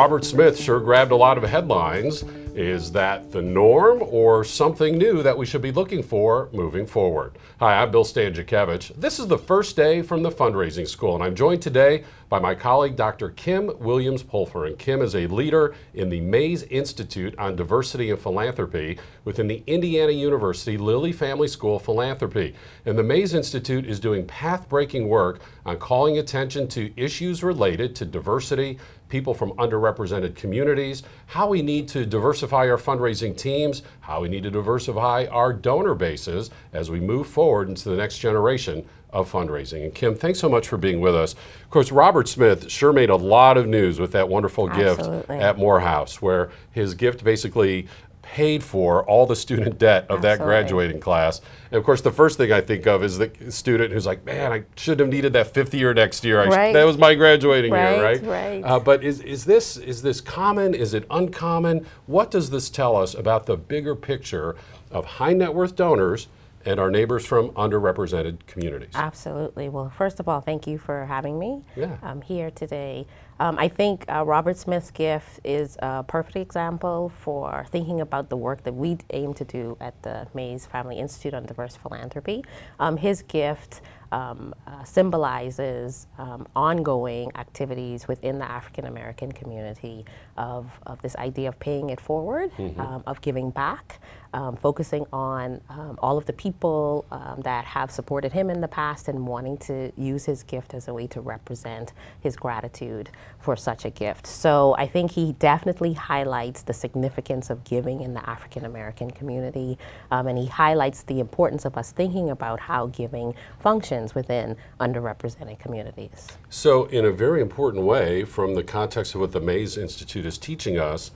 Robert Smith sure grabbed a lot of headlines. Is that the norm or something new that we should be looking for moving forward? Hi, I'm Bill Stanczykiewicz. This is the first day from the fundraising school, and I'm joined today by my colleague, Dr. Kim Williams Pulfer. And Kim is a leader in the Mays Institute on Diversity and Philanthropy within the Indiana University Lilly Family School of Philanthropy. And the Mays Institute is doing path breaking work on calling attention to issues related to diversity, people from underrepresented communities, how we need to diversify our fundraising teams, how we need to diversify our donor bases as we move forward into the next generation of fundraising. And Kim, thanks so much for being with us. Of course, Robert Smith sure made a lot of news with that wonderful Absolutely. gift at Morehouse, where his gift basically paid for all the student debt of that graduating class. And of course, the first thing I think of is the student who's like, man, I should have needed that fifth year next year. Right. that was my graduating year, Right, right? right. Uh, but is, is, this, is this common? Is it uncommon? What does this tell us about the bigger picture of high net worth donors and our neighbors from underrepresented communities? Absolutely. Well, first of all, thank you for having me Yeah. um, here today. Um, I think uh, Robert Smith's gift is a perfect example for thinking about the work that we aim to do at the Mays Family Institute on Diverse Philanthropy. Um, his gift um, uh, symbolizes um, ongoing activities within the African American community of, of this idea of paying it forward, um, of giving back, um, focusing on um, all of the people um, that have supported him in the past and wanting to use his gift as a way to represent his gratitude for such a gift. So I think he definitely highlights the significance of giving in the African American community, um, and he highlights the importance of us thinking about how giving functions within underrepresented communities. So, in a very important way, from the context of what the Mays Institute is teaching us,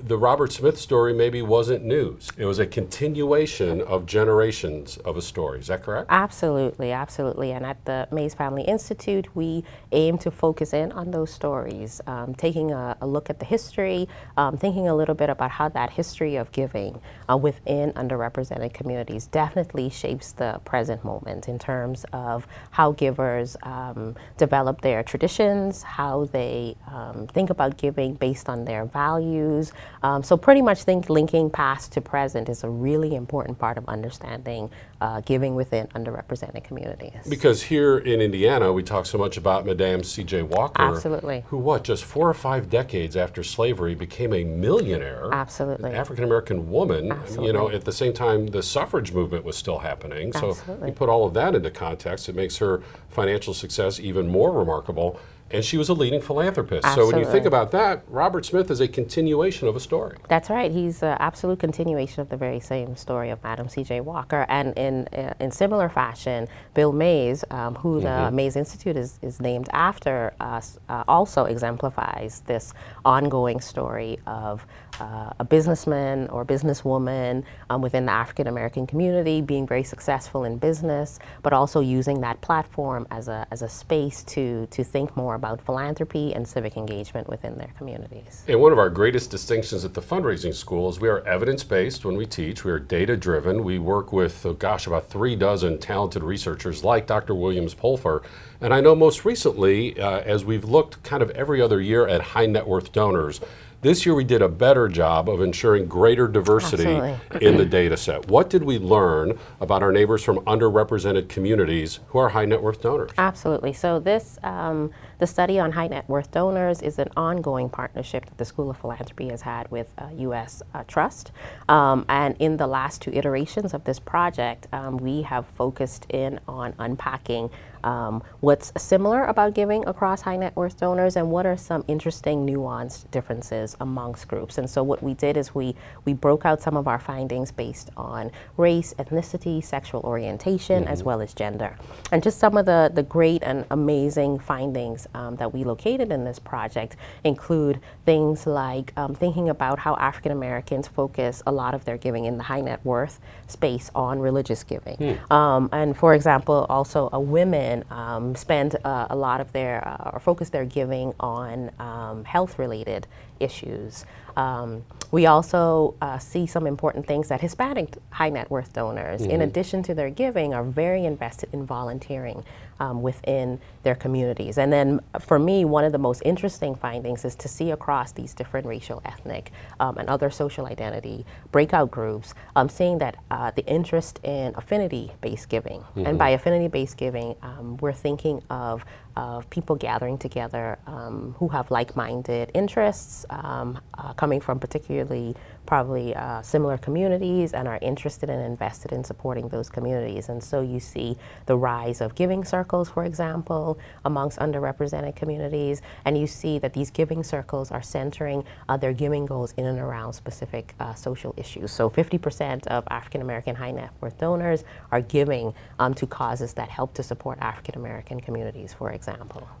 the Robert Smith story maybe wasn't news. It was a continuation of generations of a story. Is that correct? Absolutely, absolutely. And at the Mays Family Institute, we aim to focus in on those stories, um, taking a, a look at the history, um, thinking a little bit about how that history of giving uh, within underrepresented communities definitely shapes the present moment in terms of how givers um, develop their traditions, how they um, think about giving based on their values. Um, so, pretty much think linking past to present is a really important part of understanding uh, giving within underrepresented communities. Because here in Indiana, we talk so much about Madame C.J. Walker. Absolutely. Who, what, just four or five decades after slavery became a millionaire. Absolutely. African American woman. Absolutely. You know, at the same time, the suffrage movement was still happening. So Absolutely. you put all of that into context, it makes her financial success even more remarkable. And she was a leading philanthropist. So when you think about that, Robert Smith is a continuation of a story. That's right. He's an absolute continuation of the very same story of Madam C.J. Walker. And in, uh, in similar fashion, Bill Mays, um, who the Mays Institute is, is named after us, uh, also exemplifies this ongoing story of uh, a businessman or businesswoman um, within the African American community being very successful in business, but also using that platform as a, as a space to, to think more about philanthropy and civic engagement within their communities. And one of our greatest distinctions at the fundraising school is we are evidence based when we teach. We are data driven. We work with, oh gosh, about three dozen talented researchers like Dr. Williams Pulfer. And I know most recently, uh, as we've looked kind of every other year at high net worth donors, this year we did a better job of ensuring greater diversity Absolutely. in the data set. What did we learn about our neighbors from underrepresented communities who are high net worth donors? Absolutely. So this, um, the study on high net worth donors is an ongoing partnership that the School of Philanthropy has had with uh, U.S. Uh, Trust. Um, and in the last two iterations of this project, um, we have focused in on unpacking um, what's similar about giving across high net worth donors and what are some interesting nuanced differences amongst groups. And so what we did is we, we broke out some of our findings based on race, ethnicity, sexual orientation, as well as gender. And just some of the, the great and amazing findings um, that we located in this project include things like um, thinking about how African Americans focus a lot of their giving in the high net worth space on religious giving. Um, and for example, also uh, women um, spend uh, a lot of their, uh, or focus their giving on um, health related issues. Um, we also uh, see some important things that Hispanic high net worth donors, mm-hmm. in addition to their giving, are very invested in volunteering um, within their communities. And then for me, one of the most interesting findings is to see across these different racial, ethnic, um, and other social identity breakout groups, um, seeing that uh, the interest in affinity based giving. Mm-hmm. And by affinity based giving, um, we're thinking of of people gathering together um, who have like-minded interests, um, uh, coming from particularly probably uh, similar communities and are interested and invested in supporting those communities. And so you see the rise of giving circles, for example, amongst underrepresented communities, and you see that these giving circles are centering uh, their giving goals in and around specific uh, social issues. So 50% of African American high net worth donors are giving um, to causes that help to support African American communities, for example.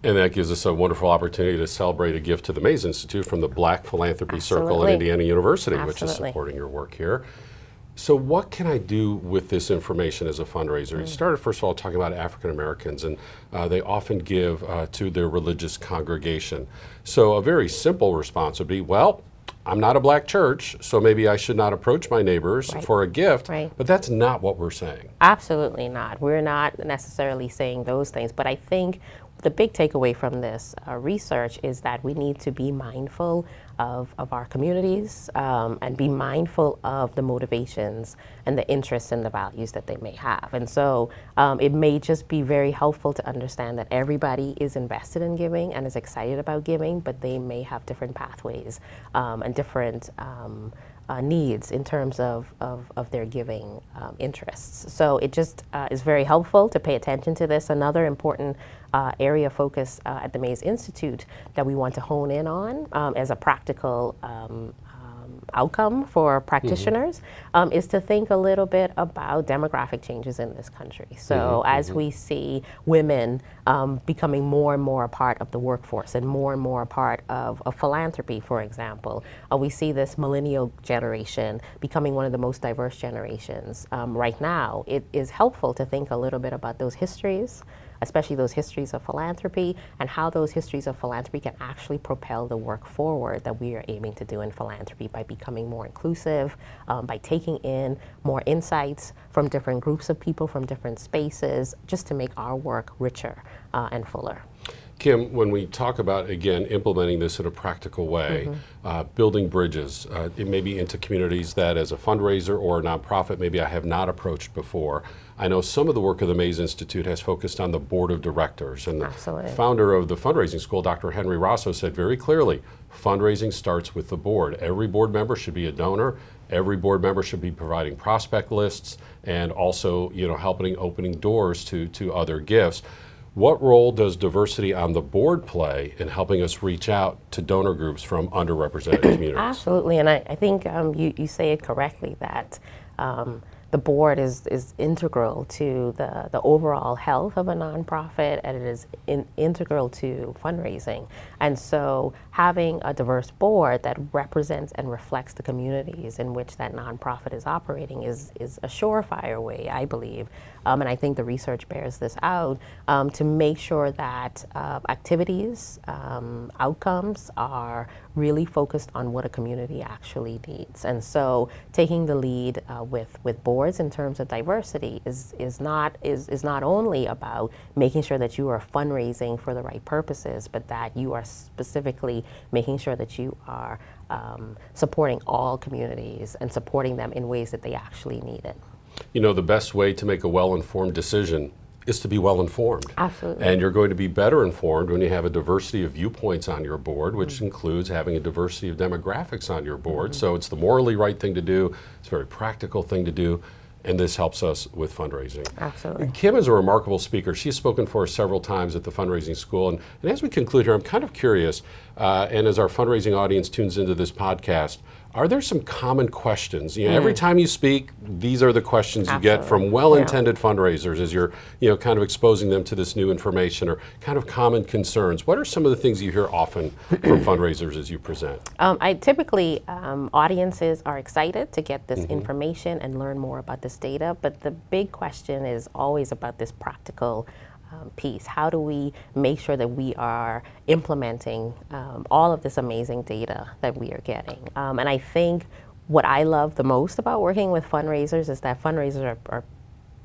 And that gives us a wonderful opportunity to celebrate a gift to the Mays Institute from the Black Philanthropy Absolutely. Circle at Indiana University, Absolutely. which which is supporting your work here. So, what can I do with this information as a fundraiser? Mm. You started, first of all, talking about African Americans, and uh, they often give uh, to their religious congregation. So, a very simple response would be well, I'm not a black church, so maybe I should not approach my neighbors right. for a gift. Right. But that's not what we're saying. Absolutely not. We're not necessarily saying those things. But I think the big takeaway from this uh, research is that we need to be mindful of, of our communities um, and be mindful of the motivations and the interests and the values that they may have. And so um, it may just be very helpful to understand that everybody is invested in giving and is excited about giving, but they may have different pathways um, and different um, uh, needs in terms of, of, of their giving um, interests. So it just uh, is very helpful to pay attention to this. Another important uh, area of focus uh, at the Mays Institute that we want to hone in on um, as a practical um, outcome for practitioners mm-hmm. um, is to think a little bit about demographic changes in this country. So mm-hmm, as mm-hmm. we see women um, becoming more and more a part of the workforce and more and more a part of, of philanthropy, for example, uh, we see this millennial generation becoming one of the most diverse generations um, right now. It is helpful to think a little bit about those histories especially those histories of philanthropy and how those histories of philanthropy can actually propel the work forward that we are aiming to do in philanthropy by becoming more inclusive, um, by taking in more insights from different groups of people from different spaces, just to make our work richer uh, and fuller. Kim, when we talk about, again, implementing this in a practical way, mm-hmm. uh, building bridges, uh, it may be into communities that as a fundraiser or a nonprofit, maybe I have not approached before. I know some of the work of the Mays Institute has focused on the board of directors. And the Absolutely. founder of the fundraising school, Dr. Henry Rosso, said very clearly fundraising starts with the board. Every board member should be a donor. Every board member should be providing prospect lists and also, you know, helping opening doors to, to other gifts. What role does diversity on the board play in helping us reach out to donor groups from underrepresented communities? Absolutely, and I, I think um, you, you say it correctly that um, the board is, is integral to the, the overall health of a nonprofit and it is in, integral to fundraising. And so having a diverse board that represents and reflects the communities in which that nonprofit is operating is, is a surefire way, I believe, um, and I think the research bears this out, um, to make sure that uh, activities, um, outcomes are really focused on what a community actually needs. And so taking the lead uh, with, with boards in terms of diversity is, is, not, is, is not only about making sure that you are fundraising for the right purposes, but that you are specifically making sure that you are um, supporting all communities and supporting them in ways that they actually need it. You know, the best way to make a well informed decision is to be well informed. Absolutely. And you're going to be better informed when you have a diversity of viewpoints on your board, which mm-hmm. includes having a diversity of demographics on your board. Mm-hmm. So it's the morally right thing to do, it's a very practical thing to do. And this helps us with fundraising. Absolutely. Kim is a remarkable speaker. She's spoken for us several times at the fundraising school. And, and as we conclude here, I'm kind of curious, uh, and as our fundraising audience tunes into this podcast, are there some common questions? You know, mm. every time you speak, these are the questions Absolutely. you get from well-intended yeah. fundraisers as you're, you know, kind of exposing them to this new information or kind of common concerns. What are some of the things you hear often from fundraisers as you present? Um, I typically um, audiences are excited to get this mm-hmm. information and learn more about this data, but the big question is always about this practical um, piece. How do we make sure that we are implementing um, all of this amazing data that we are getting? Um, and I think what I love the most about working with fundraisers is that fundraisers are, are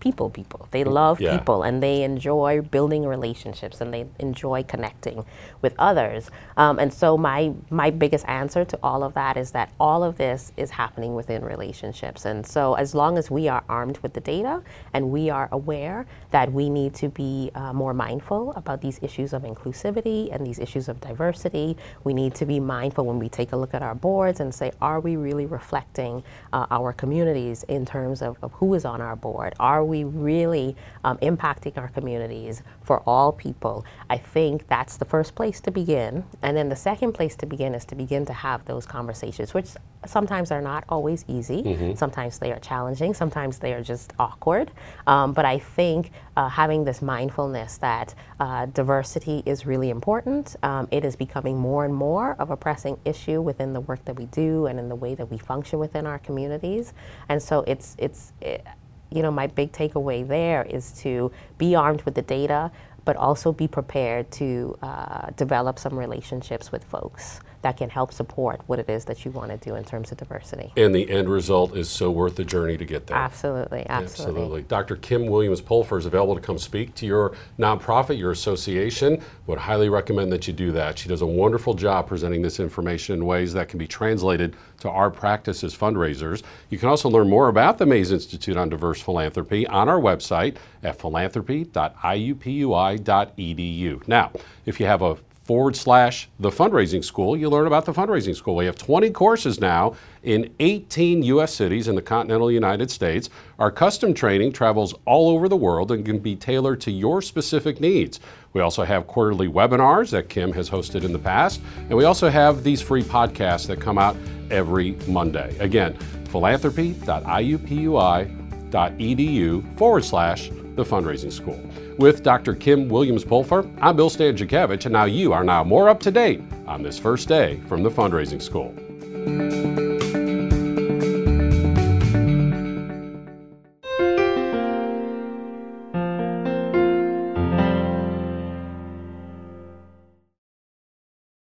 people people. They love yeah. people and they enjoy building relationships and they enjoy connecting with others. Um, and so my my biggest answer to all of that is that all of this is happening within relationships. And so as long as we are armed with the data and we are aware that we need to be uh, more mindful about these issues of inclusivity and these issues of diversity, we need to be mindful when we take a look at our boards and say, are we really reflecting uh, our communities in terms of, of who is on our board? Are we really um, impacting our communities for all people? I think that's the first place to begin. And then the second place to begin is to begin to have those conversations, which sometimes are not always easy. Mm-hmm. Sometimes they are challenging. Sometimes they are just awkward. Um, but I think uh, having this mindfulness that uh, diversity is really important. Um, it is becoming more and more of a pressing issue within the work that we do and in the way that we function within our communities. And so it's it's. It, you know, my big takeaway there is to be armed with the data, but also be prepared to uh, develop some relationships with folks that can help support what it is that you want to do in terms of diversity. And the end result is so worth the journey to get there. Absolutely, absolutely. Absolutely. Dr. Kim Williams Pulfer is available to come speak to your nonprofit, your association. Would highly recommend that you do that. She does a wonderful job presenting this information in ways that can be translated to our practice as fundraisers. You can also learn more about the Mays Institute on Diverse Philanthropy on our website at philanthropy.iupui.edu. Now, if you have a forward slash the fundraising school, you learn about the fundraising school. We have 20 courses now in 18 U.S. cities in the continental United States. Our custom training travels all over the world and can be tailored to your specific needs. We also have quarterly webinars that Kim has hosted in the past, and we also have these free podcasts that come out every Monday. Again, philanthropy.iupui.edu forward slash the fundraising school. With Dr. Kim Williams Pulfer, I'm Bill Stanczykiewicz, and now you are now more up to date on this first day from the fundraising school.